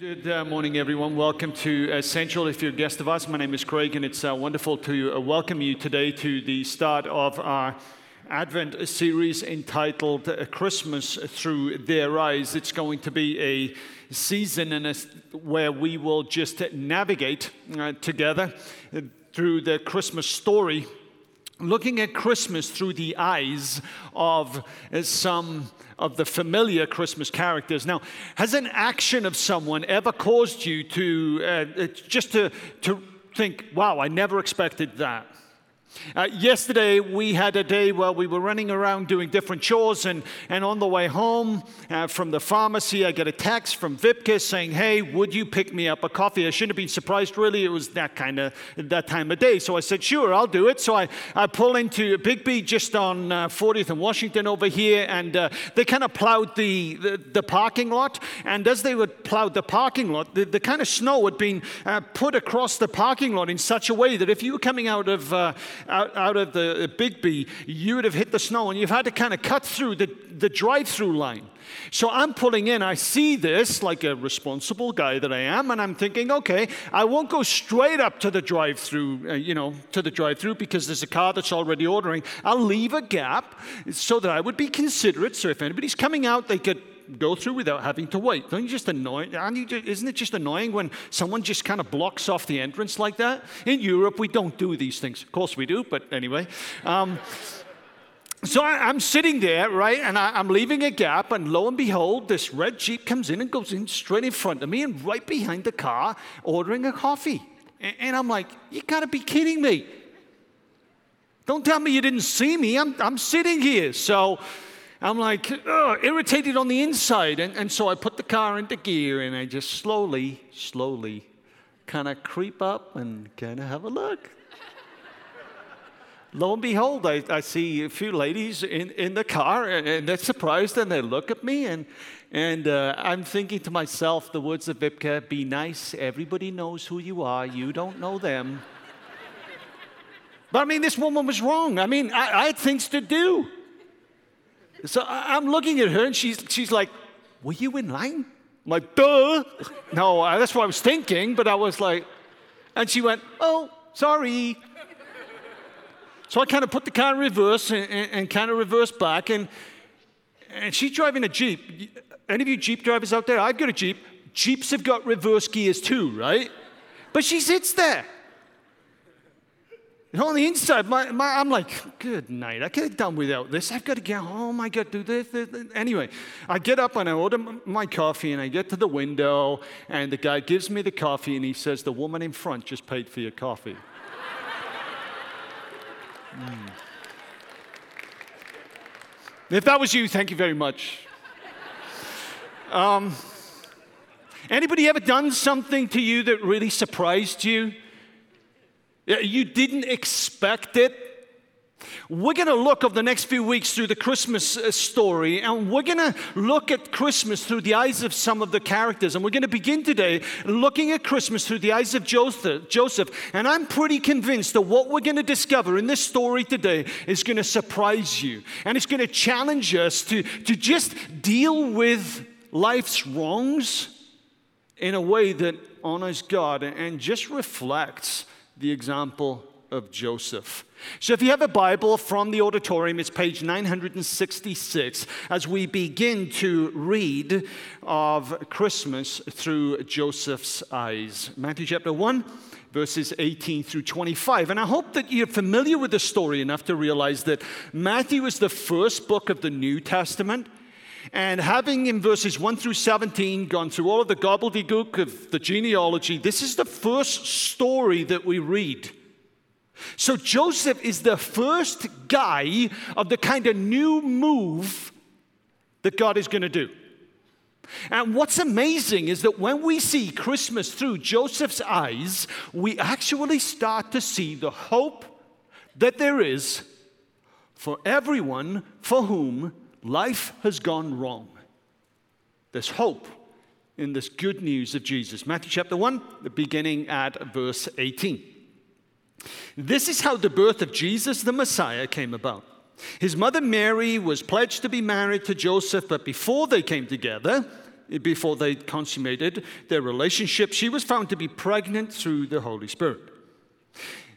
Good uh, morning, everyone. Welcome to uh, Central. If you're a guest of us, my name is Craig, and it's uh, wonderful to uh, welcome you today to the start of our Advent series entitled uh, Christmas Through Their Eyes. It's going to be a season in a, where we will just navigate uh, together through the Christmas story, looking at Christmas through the eyes of some of the familiar Christmas characters. Now, has an action of someone ever caused you to uh, just to, to think, wow, I never expected that? Uh, yesterday, we had a day where we were running around doing different chores, and, and on the way home uh, from the pharmacy, I get a text from Wiebke saying, Hey, would you pick me up a coffee? I shouldn't have been surprised, really. It was that kind of that time of day. So I said, Sure, I'll do it. So I, I pull into Biggby just on uh, 40th and Washington over here, and uh, they kind of plowed the, the, the, parking lot. And as they would plow the parking lot, the, the kind of snow had been uh, put across the parking lot in such a way that if you were coming out of uh, out, out of the Biggby, you would have hit the snow and you've had to kind of cut through the, the drive through line. So I'm pulling in, I see this like a responsible guy that I am, and I'm thinking, okay, I won't go straight up to the drive through, uh, you know, to the drive through because there's a car that's already ordering. I'll leave a gap so that I would be considerate. So if anybody's coming out, they could go through without having to wait. Don't you just annoy? You just, Isn't it just annoying when someone just kind of blocks off the entrance like that? In Europe, we don't do these things. Of course, we do, but anyway. Um, so I, am sitting there, right, and I, am leaving a gap, and lo and behold, this red Jeep comes in and goes in straight in front of me and right behind the car, ordering a coffee. And, and I'm like, you gotta be kidding me. Don't tell me you didn't see me. I'm, I'm sitting here. So I'm like irritated on the inside. And, and so I put the car into gear and I just slowly, slowly kind of creep up and kind of have a look. Lo and behold, I, I see a few ladies in, in the car and, and they're surprised and they look at me. And, and uh, I'm thinking to myself, the words of Wiebke be nice. Everybody knows who you are, you don't know them. But I mean, this woman was wrong. I mean, I, I had things to do. So I'm looking at her and she's, she's like, Were you in line? I'm like, Duh. No, that's what I was thinking, but I was like, and she went, Oh, sorry. So I kind of put the car in reverse and, and, and kind of reversed back. And, and she's driving a Jeep. Any of you Jeep drivers out there? I've got a Jeep. Jeeps have got reverse gears too, right? But she sits there. And on the inside, my, my, I'm like, good night. I could have done without this. I've got to get home. I got to do this, this, this. Anyway, I get up and I order my coffee and I get to the window and the guy gives me the coffee and he says, the woman in front just paid for your coffee. mm. If that was you, thank you very much. Um, anybody ever done something to you that really surprised you? You didn't expect it. We're going to look over the next few weeks through the Christmas uh, story, and we're going to look at Christmas through the eyes of some of the characters. And we're going to begin today looking at Christmas through the eyes of Joseph. And I'm pretty convinced that what we're going to discover in this story today is going to surprise you. And it's going to challenge us to, to just deal with life's wrongs in a way that honors God and just reflects the example of Joseph. So, if you have a Bible from the auditorium, it's page 966 as we begin to read of Christmas through Joseph's eyes. Matthew chapter 1, verses 18 through 25. And I hope that you're familiar with the story enough to realize that Matthew is the first book of the New Testament. And having in verses 1 through 17 gone through all of the gobbledygook of the genealogy, this is the first story that we read. So Joseph is the first guy of the kind of new move that God is going to do. And what's amazing is that when we see Christmas through Joseph's eyes, we actually start to see the hope that there is for everyone for whom life has gone wrong. There's hope in this good news of Jesus. Matthew chapter 1, the beginning at verse 18. This is how the birth of Jesus the Messiah came about. His mother Mary was pledged to be married to Joseph, but before they came together, before they consummated their relationship, she was found to be pregnant through the Holy Spirit.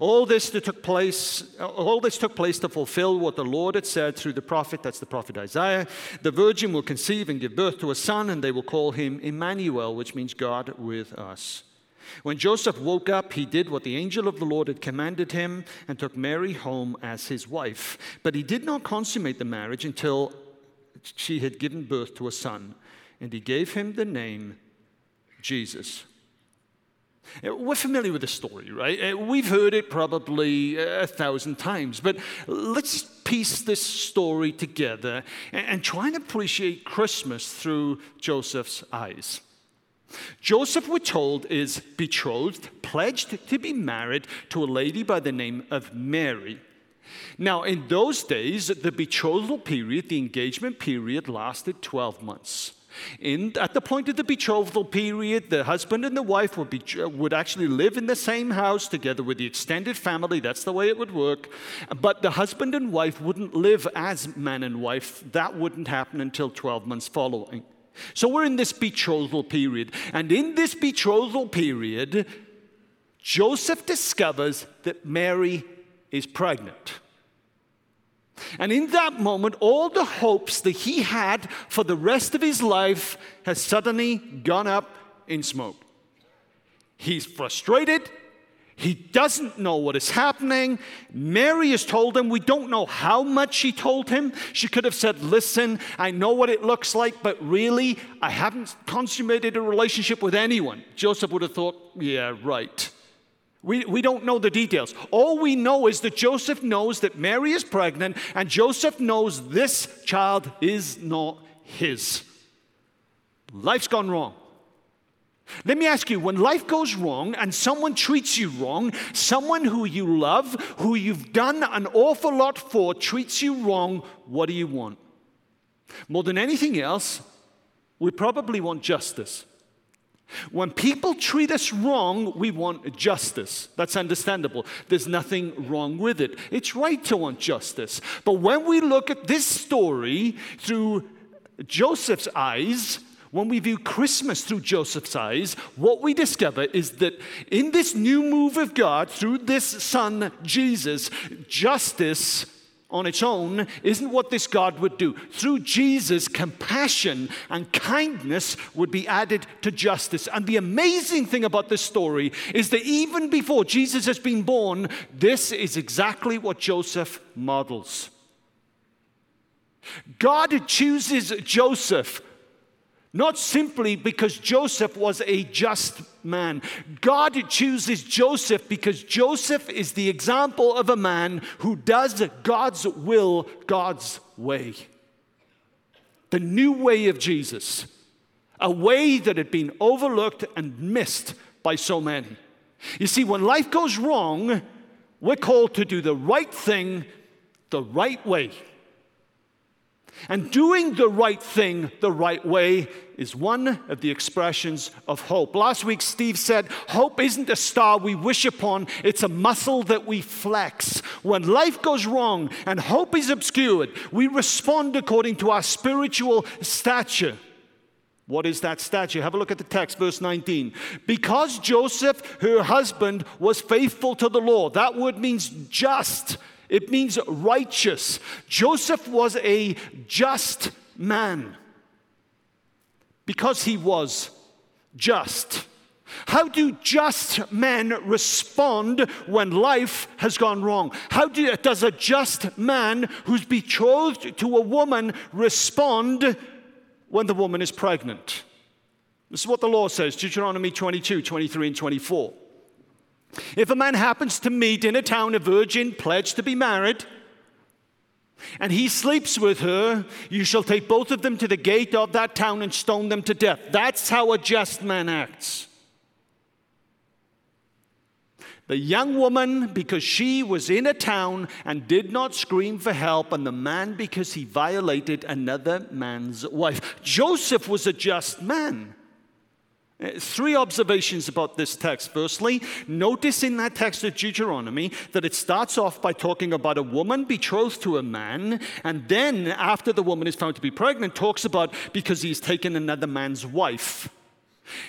All this took place, all this took place to fulfill what the Lord had said through the prophet, that's the prophet Isaiah. The virgin will conceive and give birth to a son, and they will call him Emmanuel, which means God with us. When Joseph woke up, he did what the angel of the Lord had commanded him and took Mary home as his wife. But he did not consummate the marriage until she had given birth to a son, and he gave him the name Jesus. Uh, we're familiar with the story, right? Uh, we've heard it probably a thousand times, but let's piece this story together and try and appreciate Christmas through Joseph's eyes. Joseph, we're told, is betrothed, pledged to be married to a lady by the name of Mary. Now, in those days, the betrothal period, the engagement period, lasted 12 months. In, at the point of the betrothal period, the husband and the wife would, be, would actually live in the same house together with the extended family. That's the way it would work. But the husband and wife wouldn't live as man and wife. That wouldn't happen until 12 months following. So we're in this betrothal period. And in this betrothal period, Joseph discovers that Mary is pregnant. And in that moment, all the hopes that he had for the rest of his life has suddenly gone up in smoke. He's frustrated. He doesn't know what is happening. Mary has told him, we don't know how much she told him. She could have said, Listen, I know what it looks like, but really, I haven't consummated a relationship with anyone. Joseph would have thought, Yeah, right. We, we don't know the details. All we know is that Joseph knows that Mary is pregnant, and Joseph knows this child is not his. Life's gone wrong. Let me ask you when life goes wrong and someone treats you wrong, someone who you love, who you've done an awful lot for, treats you wrong, what do you want? More than anything else, we probably want justice. When people treat us wrong, we want justice. That's understandable. There's nothing wrong with it. It's right to want justice. But when we look at this story through Joseph's eyes, when we view Christmas through Joseph's eyes, what we discover is that in this new move of God, through this son, Jesus, justice on its own isn't what this God would do. Through Jesus, compassion and kindness would be added to justice. And the amazing thing about this story is that even before Jesus has been born, this is exactly what Joseph models. God chooses Joseph not simply because Joseph was a just man. God chooses Joseph because Joseph is the example of a man who does God's will God's way. The new way of Jesus, a way that had been overlooked and missed by so many. You see, when life goes wrong, we're called to do the right thing the right way. And doing the right thing the right way is one of the expressions of hope. Last week, Steve said, Hope isn't a star we wish upon, it's a muscle that we flex. When life goes wrong and hope is obscured, we respond according to our spiritual stature. What is that stature? Have a look at the text, verse 19. Because Joseph, her husband, was faithful to the law, that word means just. It means righteous. Joseph was a just man because he was just. How do just men respond when life has gone wrong? How do, does a just man who's betrothed to a woman respond when the woman is pregnant? This is what the law says Deuteronomy 22, 23, and 24. If a man happens to meet in a town a virgin pledged to be married, and he sleeps with her, you shall take both of them to the gate of that town and stone them to death. That's how a just man acts. The young woman, because she was in a town and did not scream for help, and the man, because he violated another man's wife. Joseph was a just man. Uh, three observations about this text. Firstly, notice in that text of Deuteronomy that it starts off by talking about a woman betrothed to a man, and then, after the woman is found to be pregnant, talks about because he's taken another man's wife.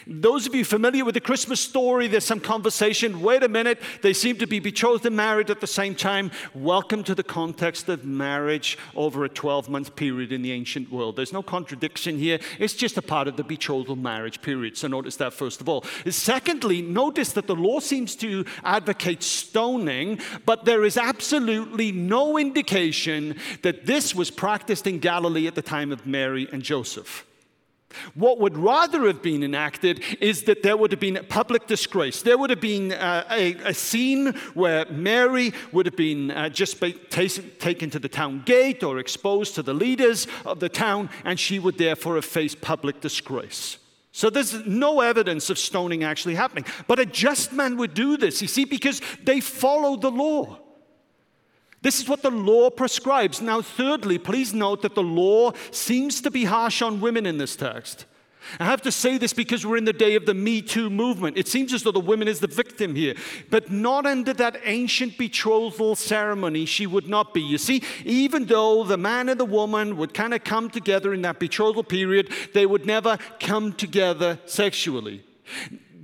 Those of you familiar with the Christmas story, there's some conversation. Wait a minute, they seem to be betrothed and married at the same time. Welcome to the context of marriage over a 12 month period in the ancient world. There's no contradiction here, it's just a part of the betrothal marriage period. So notice that first of all. Secondly, notice that the law seems to advocate stoning, but there is absolutely no indication that this was practiced in Galilee at the time of Mary and Joseph. What would rather have been enacted is that there would have been a public disgrace. There would have been uh, a, a, scene where Mary would have been uh, just taken to the town gate or exposed to the leaders of the town, and she would therefore have faced public disgrace. So there's no evidence of stoning actually happening. But a just man would do this, you see, because they follow the law. This is what the law prescribes. Now, thirdly, please note that the law seems to be harsh on women in this text. I have to say this because we're in the day of the Me Too movement. It seems as though the woman is the victim here, but not under that ancient betrothal ceremony, she would not be. You see, even though the man and the woman would kind of come together in that betrothal period, they would never come together sexually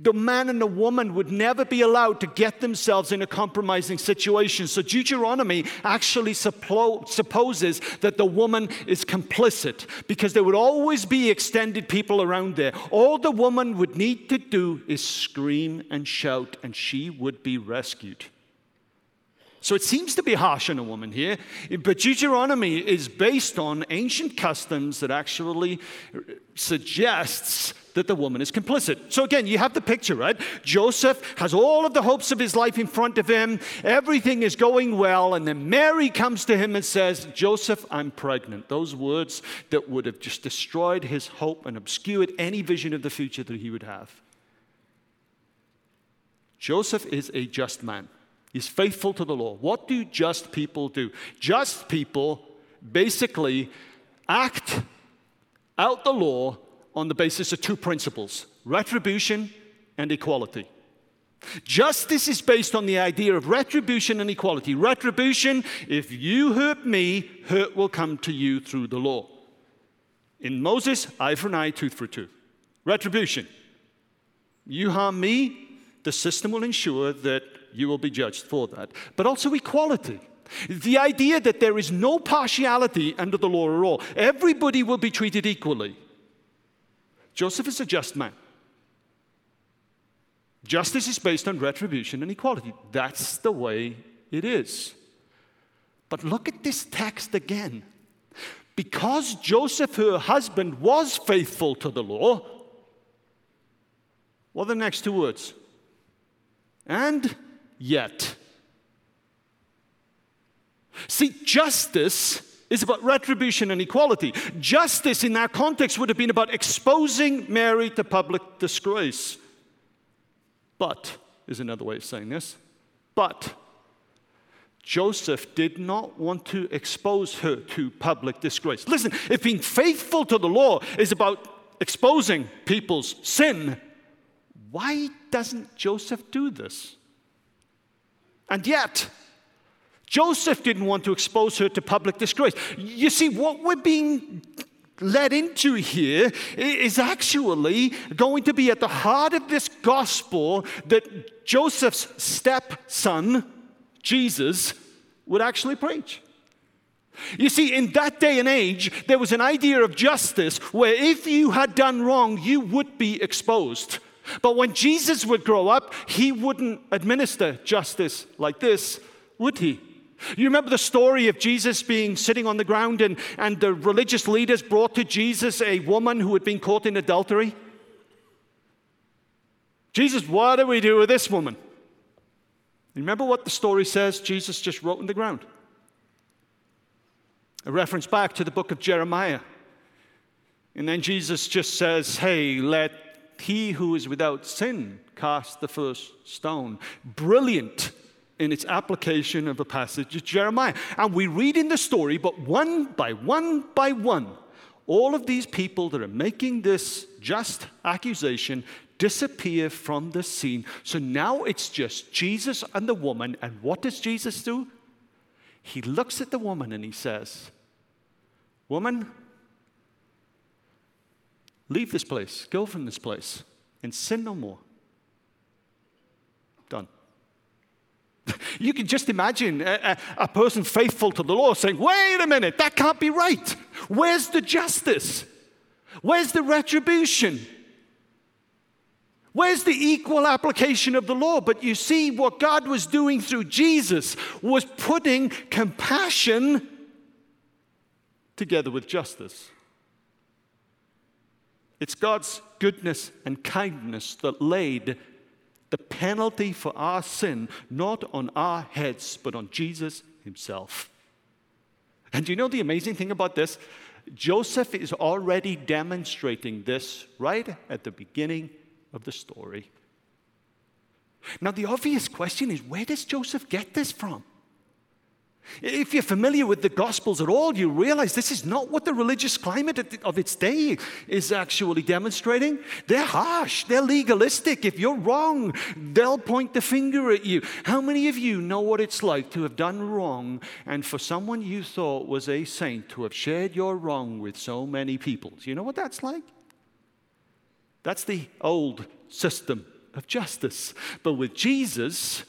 the man and the woman would never be allowed to get themselves in a compromising situation. So Deuteronomy actually supposes that the woman is complicit because there would always be extended people around there. All the woman would need to do is scream and shout, and she would be rescued. So it seems to be harsh on a woman here, but Deuteronomy is based on ancient customs that actually suggests that the woman is complicit. So again, you have the picture, right? Joseph has all of the hopes of his life in front of him. Everything is going well. And then Mary comes to him and says, Joseph, I'm pregnant. Those words that would have just destroyed his hope and obscured any vision of the future that he would have. Joseph is a just man. He's faithful to the law. What do just people do? Just people basically act out the law on the basis of two principles retribution and equality. Justice is based on the idea of retribution and equality. Retribution, if you hurt me, hurt will come to you through the law. In Moses, eye for an eye, tooth for a tooth. Retribution. You harm me, the system will ensure that you will be judged for that. But also equality. The idea that there is no partiality under the law at all. Everybody will be treated equally. Joseph is a just man. Justice is based on retribution and equality. That's the way it is. But look at this text again. Because Joseph, her husband, was faithful to the law, what are the next two words? And yet. See, justice is about retribution and equality. Justice in that context would have been about exposing Mary to public disgrace. But, is another way of saying this, but Joseph did not want to expose her to public disgrace. Listen, if being faithful to the law is about exposing people's sin, why doesn't Joseph do this? And yet, Joseph didn't want to expose her to public disgrace. You see, what we're being led into here is actually going to be at the heart of this gospel that Joseph's stepson, Jesus, would actually preach. You see, in that day and age, there was an idea of justice where if you had done wrong, you would be exposed. But when Jesus would grow up, he wouldn't administer justice like this, would he? You remember the story of Jesus being sitting on the ground and, and the religious leaders brought to Jesus a woman who had been caught in adultery? Jesus, what do we do with this woman? Remember what the story says Jesus just wrote in the ground? A reference back to the book of Jeremiah. And then Jesus just says, Hey, let he who is without sin cast the first stone. Brilliant in its application of a passage of Jeremiah. And we read in the story, but one by one by one, all of these people that are making this just accusation disappear from the scene. So now it's just Jesus and the woman. And what does Jesus do? He looks at the woman and he says, Woman, leave this place, go from this place, and sin no more. Done. You can just imagine a, a, a, person faithful to the law saying, wait a minute, that can't be right. Where's the justice? Where's the retribution? Where's the equal application of the law? But you see, what God was doing through Jesus was putting compassion together with justice. It's God's goodness and kindness that laid the penalty for our sin not on our heads, but on Jesus himself. And you know the amazing thing about this? Joseph is already demonstrating this right at the beginning of the story. Now, the obvious question is where does Joseph get this from? If you're familiar with the Gospels at all, you realize this is not what the religious climate of its day is actually demonstrating. They're harsh, they're legalistic. If you're wrong, they'll point the finger at you. How many of you know what it's like to have done wrong and for someone you thought was a saint to have shared your wrong with so many people? Do you know what that's like? That's the old system of justice. But with Jesus,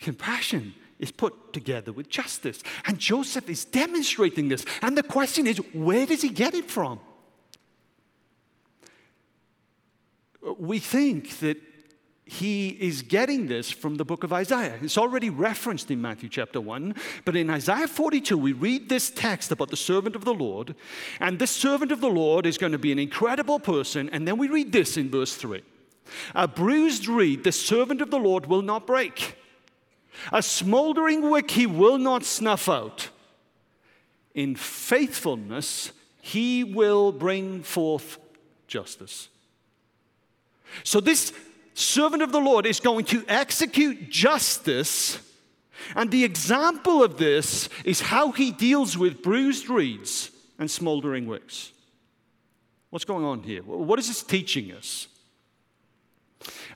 compassion is put together with justice. And Joseph is demonstrating this. And the question is, where does he get it from? We think that he is getting this from the book of Isaiah. It's already referenced in Matthew chapter 1, but in Isaiah 42, we read this text about the servant of the Lord, and this servant of the Lord is going to be an incredible person. And then we read this in verse 3 A bruised reed, the servant of the Lord will not break a smoldering wick he will not snuff out. In faithfulness, he will bring forth justice. So, this servant of the Lord is going to execute justice. And the example of this is how he deals with bruised reeds and smoldering wicks. What's going on here? What is this teaching us?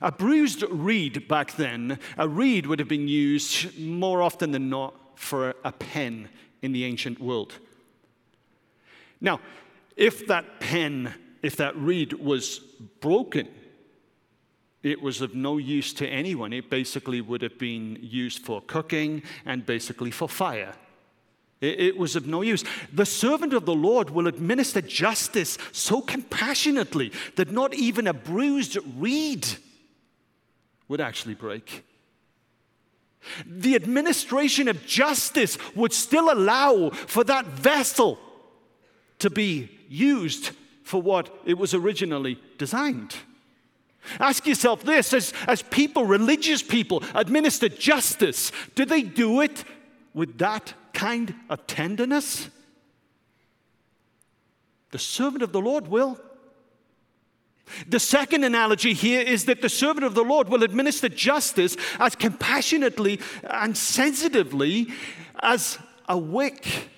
A bruised reed back then, a reed would have been used more often than not for a pen in the ancient world. Now, if that pen, if that reed was broken, it was of no use to anyone. It basically would have been used for cooking and basically for fire. It, was of no use. The servant of the Lord will administer justice so compassionately that not even a bruised reed would actually break. The administration of justice would still allow for that vessel to be used for what it was originally designed. Ask yourself this as, as people, religious people, administer justice, do they do it with that kind of tenderness? The servant of the Lord will. The second analogy here is that the servant of the Lord will administer justice as compassionately and sensitively as a wick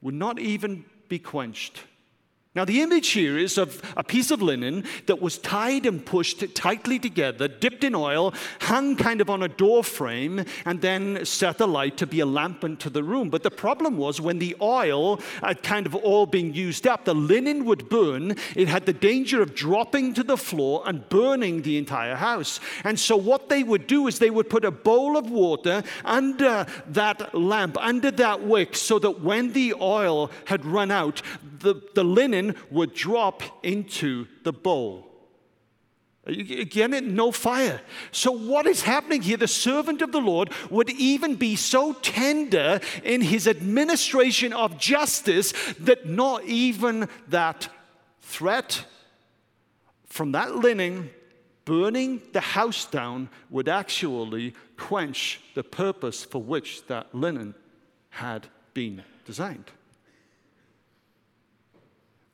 would not even be quenched. Now, the image here is of a piece of linen that was tied and pushed tightly together, dipped in oil, hung kind of on a door frame, and then set alight to be a lamp into the room. But the problem was when the oil had kind of all been used up, the linen would burn. It had the danger of dropping to the floor and burning the entire house. And so, what they would do is they would put a bowl of water under that lamp, under that wick, so that when the oil had run out, the, the linen would drop into the bowl. Again, no fire. So, what is happening here? The servant of the Lord would even be so tender in his administration of justice that not even that threat from that linen burning the house down would actually quench the purpose for which that linen had been designed.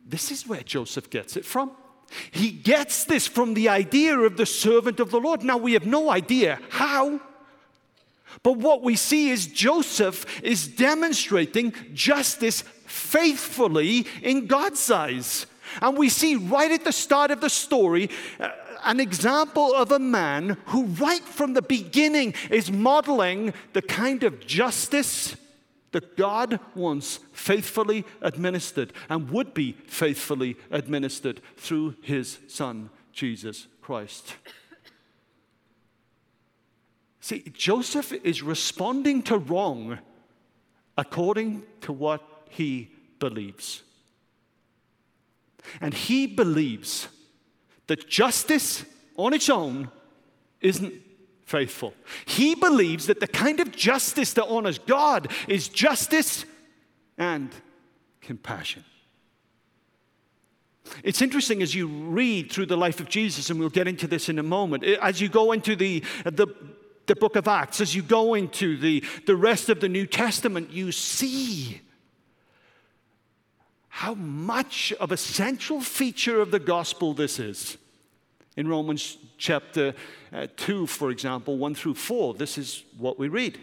This is where Joseph gets it from. He gets this from the idea of the servant of the Lord. Now, we have no idea how, but what we see is Joseph is demonstrating justice faithfully in God's eyes. And we see right at the start of the story uh, an example of a man who, right from the beginning, is modeling the kind of justice that God wants faithfully administered and would be faithfully administered through his Son, Jesus Christ. See, Joseph is responding to wrong according to what he believes. And he believes that justice on its own isn't faithful. He believes that the kind of justice that honors God is justice and compassion. It's interesting as you read through the life of Jesus, and we'll get into this in a moment, eh, as you go into the, the, the book of Acts, as you go into the, the rest of the New Testament, you see how much of a central feature of the gospel this is. In Romans chapter uh, 2, for example, 1 through 4, this is what we read.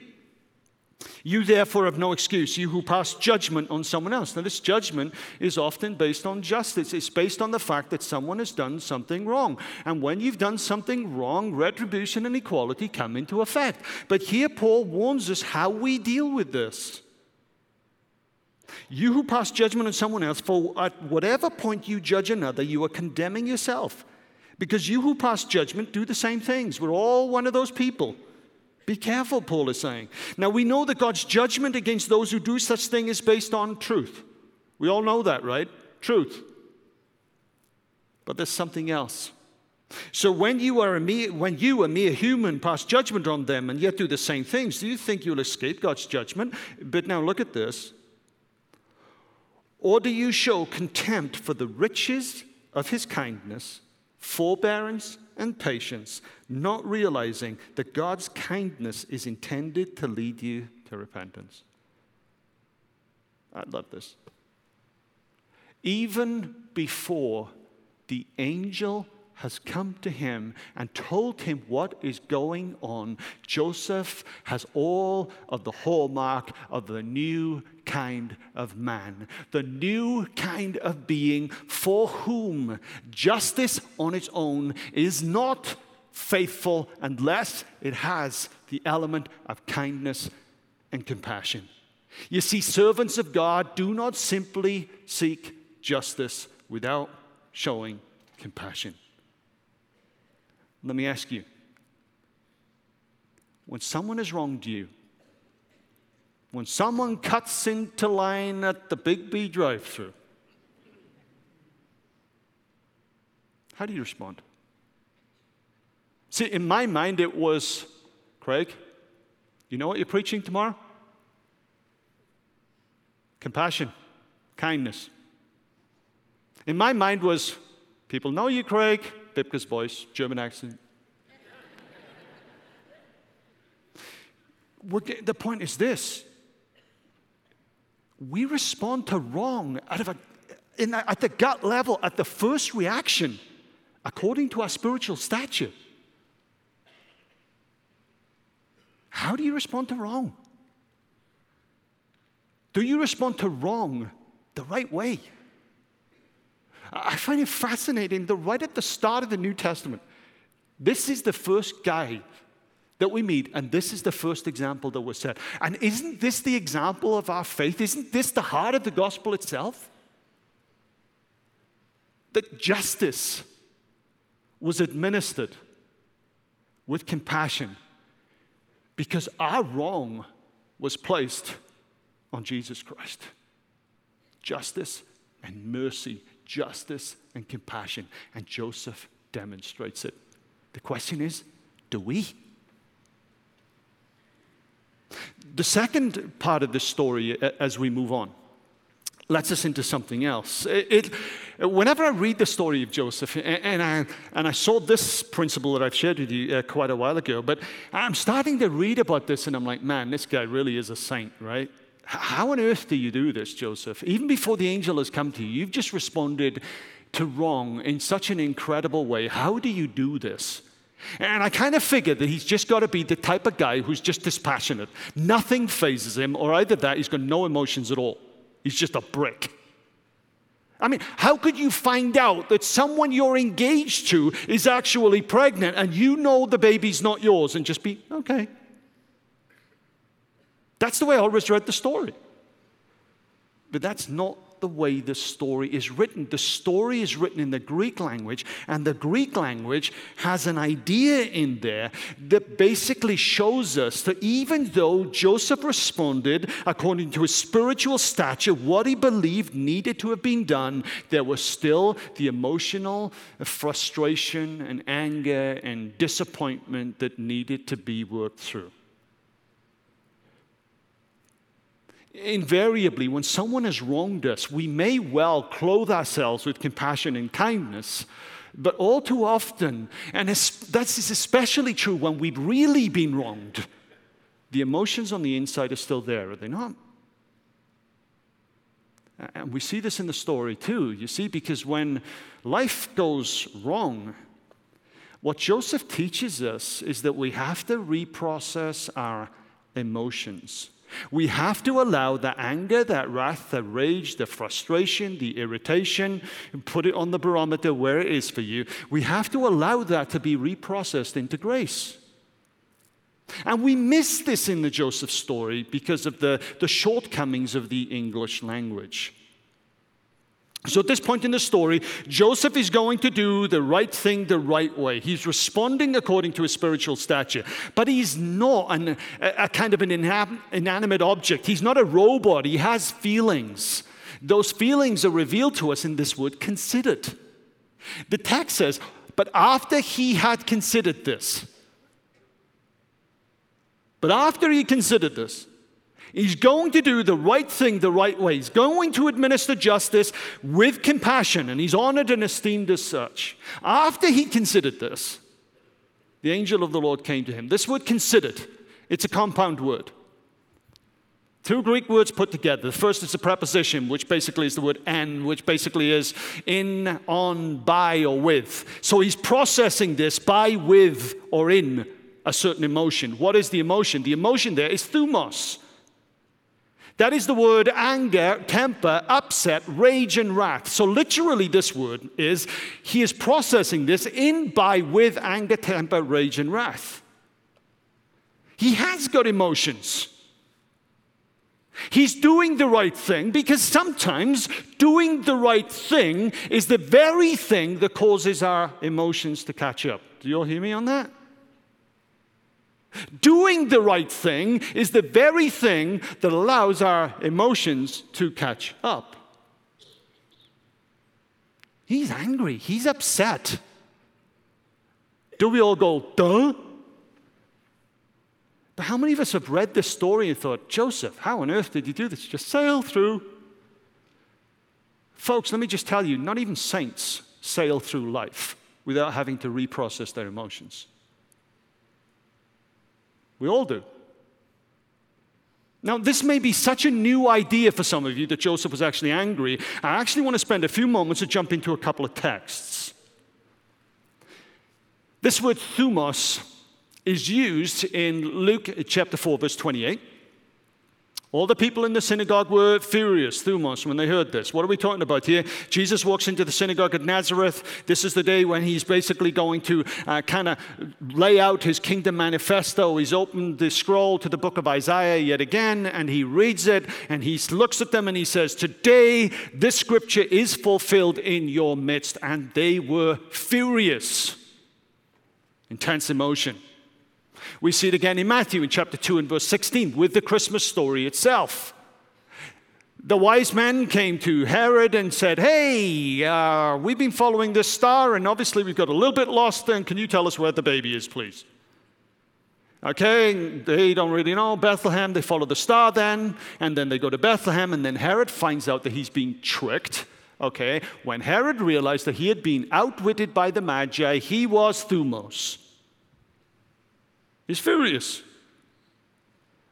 You therefore have no excuse, you who pass judgment on someone else. Now, this judgment is often based on justice. It's based on the fact that someone has done something wrong. And when you've done something wrong, retribution and equality come into effect. But here, Paul warns us how we deal with this. You who pass judgment on someone else, for at whatever point you judge another, you are condemning yourself. Because you who pass judgment do the same things. We're all one of those people. Be careful, Paul is saying. Now, we know that God's judgment against those who do such thing is based on truth. We all know that, right? Truth. But there's something else. So when you are a mere, when you, a mere human, pass judgment on them and yet do the same things, do you think you'll escape God's judgment? But now look at this. Or do you show contempt for the riches of his kindness? Forbearance, and patience, not realizing that God's kindness is intended to lead you to repentance. I love this. Even before the angel has come to him and told him what is going on, Joseph has all of the hallmark of the new kind of man, the new kind of being for whom justice on its own is not faithful unless it has the element of kindness and compassion. You see, servants of God do not simply seek justice without showing compassion. Let me ask you when someone has wronged you, when someone cuts into line at the Biggby drive through, how do you respond? See, in my mind, it was Craig, you know what you're preaching tomorrow? Compassion, kindness. In my mind was people know you, Craig, Wiebke's voice, German accent. the point is this we respond to wrong out of a, the, at the gut level, at the first reaction, according to our spiritual stature. How do you respond to wrong? Do you respond to wrong the right way? I find it fascinating that right at the start of the New Testament, this is the first guy that we meet, and this is the first example that was set. And isn't this the example of our faith? Isn't this the heart of the gospel itself? That justice was administered with compassion because our wrong was placed on Jesus Christ. Justice and mercy justice and compassion. And Joseph demonstrates it. The question is do we? The second part of the story, as we move on, lets us into something else. It, it, whenever I read the story of Joseph, and I, and I saw this principle that I've shared with you uh, quite a while ago, but I'm starting to read about this and I'm like, man, this guy really is a saint, right? How on earth do you do this, Joseph? Even before the angel has come to you, you've just responded to wrong in such an incredible way. How do you do this? And I kind of figured that he's just got to be the type of guy who's just dispassionate. Nothing fazes him, or either that, he's got no emotions at all. He's just a brick. I mean, how could you find out that someone you're engaged to is actually pregnant and you know the baby's not yours and just be, okay? That's the way I always read the story. But that's not the way the story is written. The story is written in the Greek language, and the Greek language has an idea in there that basically shows us that even though Joseph responded according to his spiritual stature, what he believed needed to have been done, there was still the emotional frustration and anger and disappointment that needed to be worked through. Invariably, when someone has wronged us, we may well clothe ourselves with compassion and kindness, but all too often, and that's especially true when we've really been wronged, the emotions on the inside are still there, are they not? And we see this in the story too, you see, because when life goes wrong, what Joseph teaches us is that we have to reprocess our emotions. We have to allow the anger, that wrath, the rage, the frustration, the irritation, and put it on the barometer where it is for you. We have to allow that to be reprocessed into grace. And we miss this in the Joseph story because of the, the shortcomings of the English language. So at this point in the story, Joseph is going to do the right thing the right way. He's responding according to his spiritual stature. But he's not an, a, kind of an inanimate object. He's not a robot. He has feelings. Those feelings are revealed to us in this word considered. The text says, but after he had considered this, but after he considered this, He's going to do the right thing the right way. He's going to administer justice with compassion, and he's honored and esteemed as such. After he considered this, the angel of the Lord came to him. This word considered, it's a compound word. Two Greek words put together. The first is a preposition, which basically is the word en, which basically is in, on, by, or with. So he's processing this by, with, or in a certain emotion. What is the emotion? The emotion there is thumos. That is the word anger, temper, upset, rage, and wrath. So, literally, this word is he is processing this in, by, with anger, temper, rage, and wrath. He has got emotions. He's doing the right thing because sometimes doing the right thing is the very thing that causes our emotions to catch up. Do you all hear me on that? Doing the right thing is the very thing that allows our emotions to catch up. He's angry, he's upset. Do we all go, duh? But how many of us have read this story and thought, Joseph, how on earth did you do this? Just sail through. Folks, let me just tell you, not even saints sail through life without having to reprocess their emotions. We all do. Now, this may be such a new idea for some of you that Joseph was actually angry. I actually want to spend a few moments to jump into a couple of texts. This word thumos is used in Luke chapter 4, verse 28. All the people in the synagogue were furious, thumos, when they heard this. What are we talking about here? Jesus walks into the synagogue at Nazareth. This is the day when he's basically going to uh, kind of lay out his kingdom manifesto. He's opened the scroll to the book of Isaiah yet again, and he reads it, and he looks at them and he says, Today this scripture is fulfilled in your midst. And they were furious. Intense emotion. We see it again in Matthew in chapter 2 and verse 16 with the Christmas story itself. The wise men came to Herod and said, Hey, uh, we've been following this star, and obviously we've got a little bit lost. And can you tell us where the baby is, please? Okay, they don't really know. Bethlehem, they follow the star then, and then they go to Bethlehem, and then Herod finds out that he's being tricked. Okay, when Herod realized that he had been outwitted by the Magi, he was thumos. He's furious.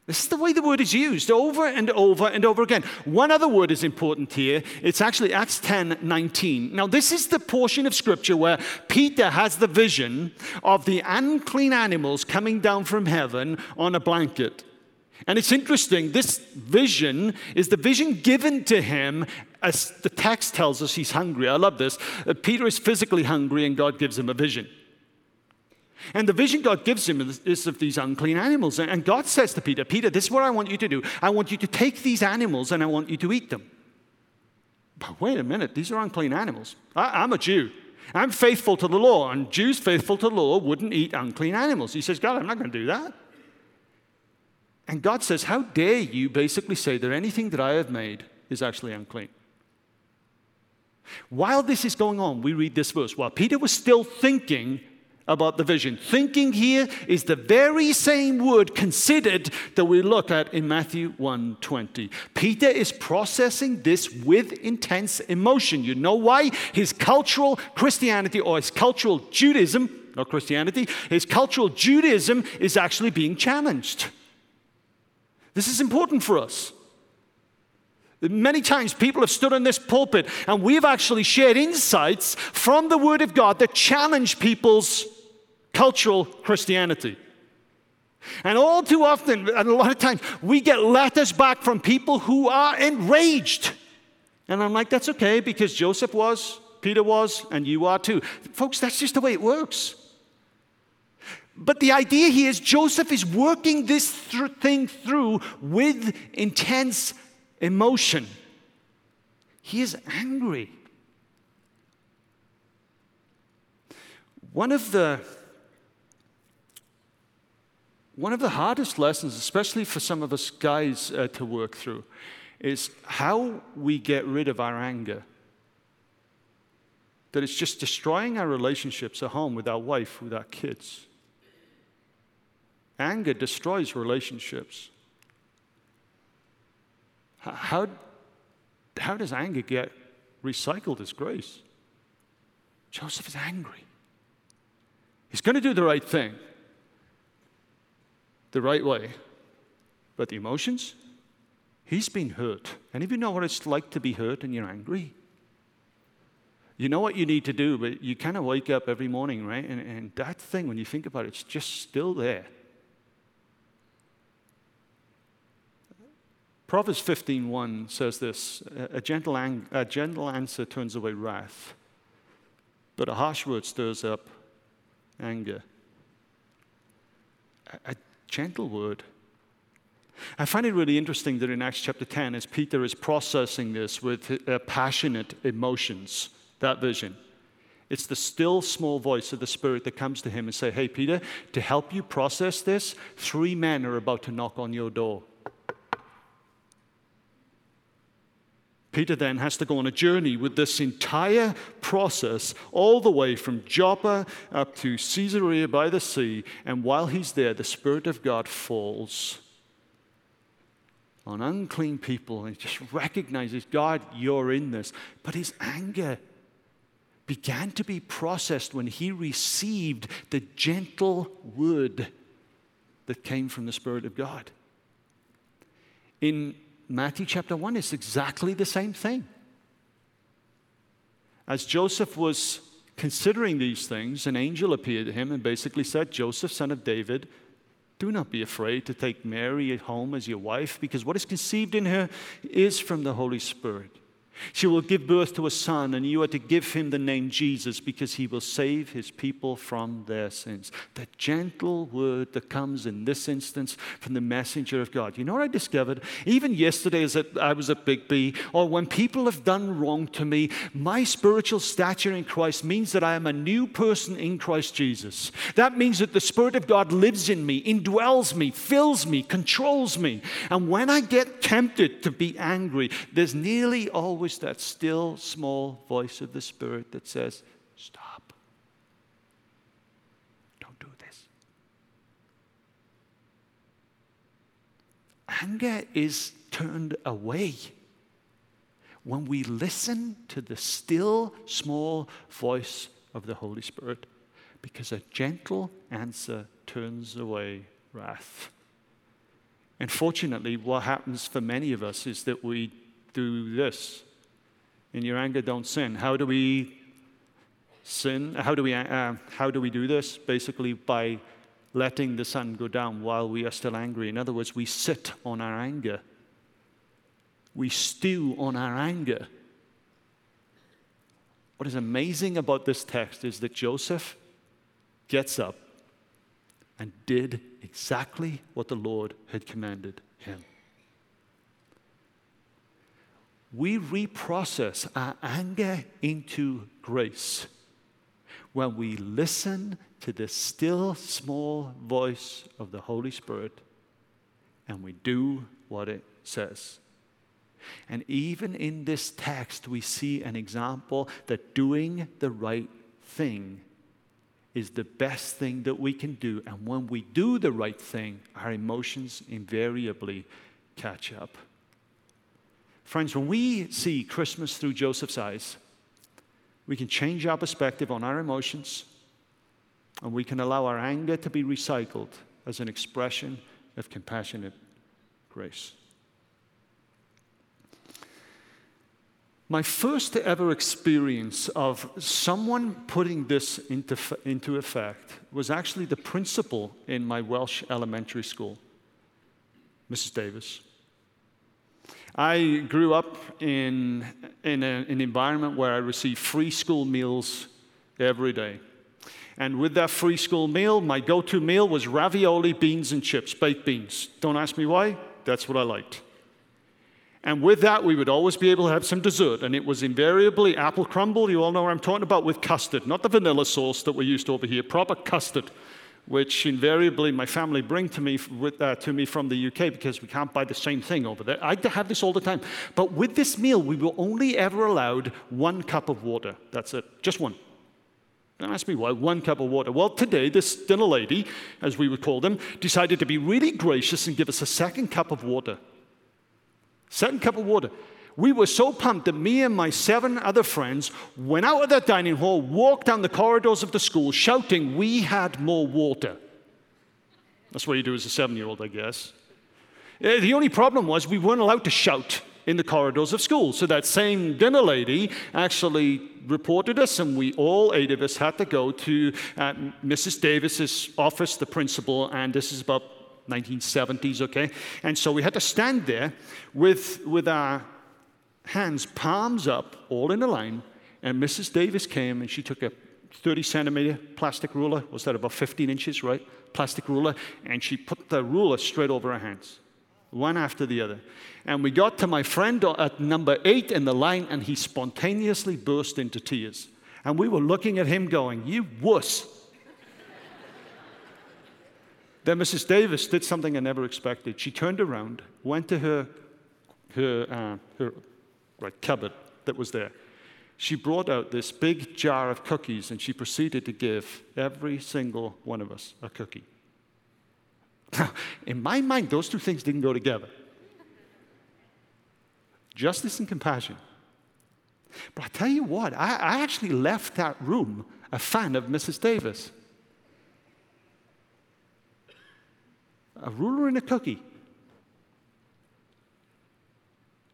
This is the way the word is used over and over and over again. One other word is important here. It's actually Acts 10 19. Now, this is the portion of scripture where Peter has the vision of the unclean animals coming down from heaven on a blanket. And it's interesting, this vision is the vision given to him as the text tells us he's hungry. I love this. Uh, Peter is physically hungry, and God gives him a vision. And the vision God gives him is of these unclean animals. And God says to Peter, Peter, this is what I want you to do. I want you to take these animals and I want you to eat them. But wait a minute, these are unclean animals. I, am a Jew. I'm faithful to the law, and Jews faithful to the law wouldn't eat unclean animals. He says, God, I'm not going to do that. And God says, How dare you basically say that anything that I have made is actually unclean? While this is going on, we read this verse. While Peter was still thinking about the vision. Thinking here is the very same word considered that we look at in Matthew 1:20. Peter is processing this with intense emotion. You know why? His cultural Christianity or his cultural Judaism, not Christianity, his cultural Judaism is actually being challenged. This is important for us. Many times people have stood in this pulpit and we've actually shared insights from the Word of God that challenge people's cultural Christianity. And all too often, and a lot of times, we get letters back from people who are enraged. And I'm like, that's okay because Joseph was, Peter was, and you are too. Folks, that's just the way it works. But the idea here is Joseph is working this th- thing through with intense emotion. He is angry. One of the one of the hardest lessons, especially for some of us guys uh, to work through, is how we get rid of our anger. That it's just destroying our relationships at home with our wife, with our kids. Anger destroys relationships. How, how does anger get recycled as grace? Joseph is angry. He's going to do the right thing the right way. But the emotions, he's been hurt. Any of you know what it's like to be hurt and you're angry? You know what you need to do, but you kind of wake up every morning, right? And, and that thing, when you think about it, it's just still there. Proverbs 15:1 says this: a gentle, ang- a gentle answer turns away wrath, but a harsh word stirs up anger. A, a gentle word. I find it really interesting that in Acts chapter 10, as Peter is processing this with uh, passionate emotions, that vision, it's the still small voice of the Spirit that comes to him and say, Hey, Peter, to help you process this, three men are about to knock on your door. Peter then has to go on a journey with this entire process, all the way from Joppa up to Caesarea by the sea. And while he's there, the Spirit of God falls on unclean people and he just recognizes, God, you're in this. But his anger began to be processed when he received the gentle word that came from the Spirit of God. In Matthew chapter 1 is exactly the same thing. As Joseph was considering these things, an angel appeared to him and basically said, Joseph, son of David, do not be afraid to take Mary home as your wife, because what is conceived in her is from the Holy Spirit. She will give birth to a son, and you are to give him the name Jesus because he will save his people from their sins. The gentle word that comes in this instance from the messenger of God. You know what I discovered? Even yesterday, as I was at Biggby, or when people have done wrong to me, my spiritual stature in Christ means that I am a new person in Christ Jesus. That means that the Spirit of God lives in me, indwells me, fills me, controls me. And when I get tempted to be angry, there's nearly always always that still small voice of the Spirit that says, Stop. Don't do this. Anger is turned away when we listen to the still small voice of the Holy Spirit because a gentle answer turns away wrath. And fortunately, what happens for many of us is that we do this. In your anger, don't sin. How do we sin? How do we, uh, how do, we do this? Basically, by letting the sun go down while we are still angry. In other words, we sit on our anger, we stew on our anger. What is amazing about this text is that Joseph gets up and did exactly what the Lord had commanded him. We reprocess our anger into grace when we listen to the still small voice of the Holy Spirit and we do what it says. And even in this text, we see an example that doing the right thing is the best thing that we can do. And when we do the right thing, our emotions invariably catch up. Friends, when we see Christmas through Joseph's eyes, we can change our perspective on our emotions and we can allow our anger to be recycled as an expression of compassionate grace. My first ever experience of someone putting this into, into effect was actually the principal in my Welsh elementary school, Mrs. Davis. I grew up in, in a, an environment where I received free school meals every day. And with that free school meal, my go to meal was ravioli, beans, and chips, baked beans. Don't ask me why, that's what I liked. And with that, we would always be able to have some dessert. And it was invariably apple crumble. You all know what I'm talking about with custard, not the vanilla sauce that we're used over here, proper custard, which invariably my family bring to me, with, uh, to me from the UK because we can't buy the same thing over there. I have this all the time. But with this meal, we were only ever allowed one cup of water. That's it, just one. Don't ask me why, one cup of water. Well, today, this dinner lady, as we would call them, decided to be really gracious and give us a second cup of water. Second cup of water. We were so pumped that me and my seven other friends went out of that dining hall, walked down the corridors of the school, shouting, We had more water. That's what you do as a seven year old, I guess. Uh, the only problem was we weren't allowed to shout in the corridors of school. So that same dinner lady actually reported us, and we all eight of us had to go to uh, Mrs. Davis's office, the principal, and this is about 1970s, okay? And so we had to stand there with, with our hands palms up, all in a line, and Mrs. Davis came and she took a 30 centimeter plastic ruler, was that about 15 inches, right? Plastic ruler, and she put the ruler straight over her hands, one after the other. And we got to my friend at number eight in the line, and he spontaneously burst into tears. And we were looking at him going, You wuss. Then Mrs. Davis did something I never expected. She turned around, went to her, her, uh, her right, cupboard that was there. She brought out this big jar of cookies and she proceeded to give every single one of us a cookie. Now, in my mind, those two things didn't go together justice and compassion. But I tell you what, I, I actually left that room a fan of Mrs. Davis. a ruler and a cookie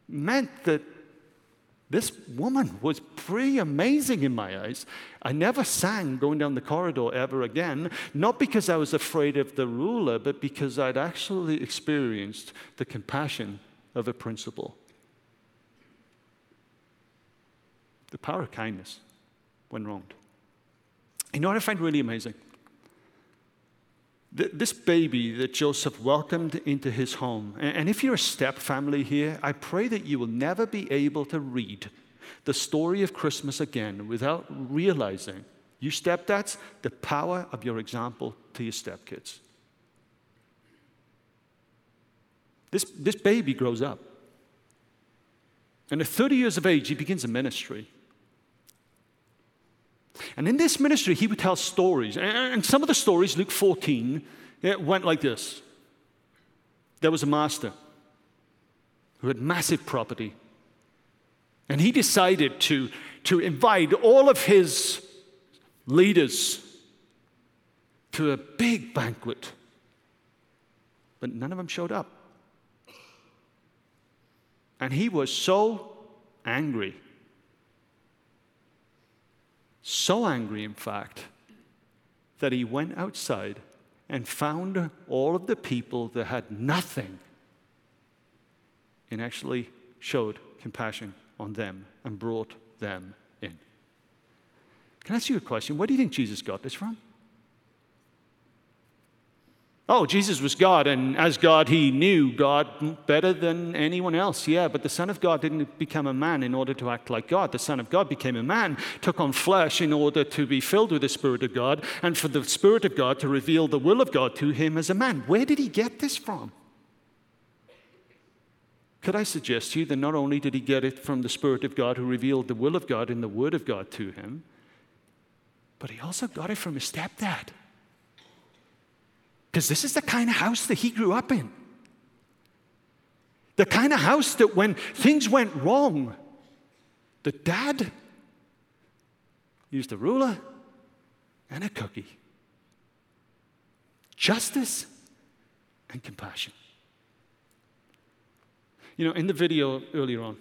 meant that this woman was pretty amazing in my eyes. I never sang going down the corridor ever again, not because I was afraid of the ruler, but because I'd actually experienced the compassion of a principal. The power of kindness when wronged. You know what I find really amazing? This baby that Joseph welcomed into his home, and if you're a step family here, I pray that you will never be able to read the story of Christmas again without realizing, you stepdads, the power of your example to your stepkids. This, this baby grows up. And at 30 years of age, he begins a ministry. And in this ministry, he would tell stories. And some of the stories, Luke 14, it went like this There was a master who had massive property. And he decided to, to invite all of his leaders to a big banquet. But none of them showed up. And he was so angry. So angry, in fact, that he went outside and found all of the people that had nothing and actually showed compassion on them and brought them in. Can I ask you a question? Where do you think Jesus got this from? Oh, Jesus was God, and as God, he knew God better than anyone else. Yeah, but the Son of God didn't become a man in order to act like God. The Son of God became a man, took on flesh in order to be filled with the Spirit of God, and for the Spirit of God to reveal the will of God to him as a man. Where did he get this from? Could I suggest to you that not only did he get it from the Spirit of God who revealed the will of God in the Word of God to him, but he also got it from his stepdad. Because this is the kind of house that he grew up in. The kind of house that when things went wrong, the dad used a ruler and a cookie. Justice and compassion. You know, in the video earlier on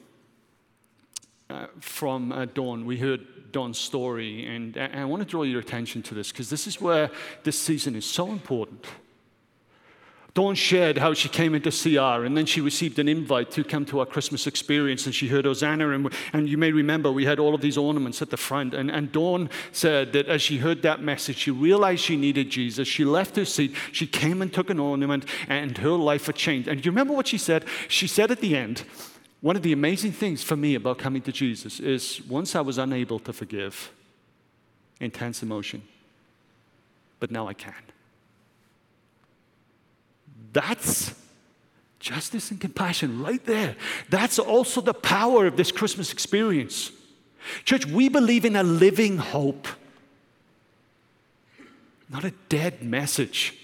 uh, from uh, Dawn, we heard Dawn's story, and, and I want to draw your attention to this because this is where this season is so important. Dawn shared how she came into CR and then she received an invite to come to our Christmas experience and she heard Hosanna. And, and you may remember we had all of these ornaments at the front. And, and Dawn said that as she heard that message, she realized she needed Jesus. She left her seat, she came and took an ornament, and her life had changed. And do you remember what she said? She said at the end, one of the amazing things for me about coming to Jesus is once I was unable to forgive intense emotion, but now I can. That's justice and compassion right there. That's also the power of this Christmas experience. Church, we believe in a living hope, not a dead message.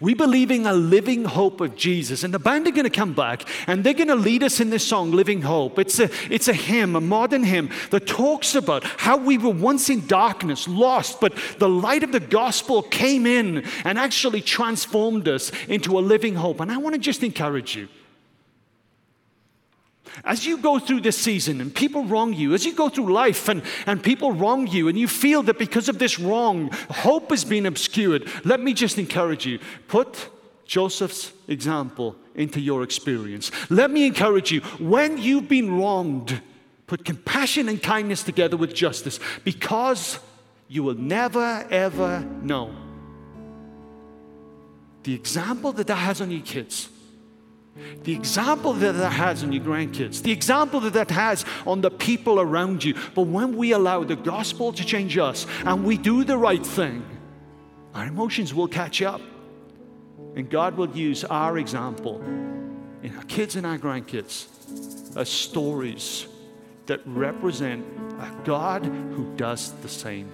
We believe in a living hope of Jesus. And the band are going to come back and they're going to lead us in this song, Living Hope. It's a, it's a hymn, a modern hymn that talks about how we were once in darkness, lost, but the light of the gospel came in and actually transformed us into a living hope. And I want to just encourage you. As you go through this season and people wrong you, as you go through life and, and people wrong you, and you feel that because of this wrong, hope has been obscured, let me just encourage you. Put Joseph's example into your experience. Let me encourage you. When you've been wronged, put compassion and kindness together with justice because you will never, ever know. The example that that has on your kids the example that that has on your grandkids, the example that that has on the people around you. But when we allow the gospel to change us and we do the right thing, our emotions will catch up. And God will use our example in our kids and our grandkids as stories that represent a God who does the same.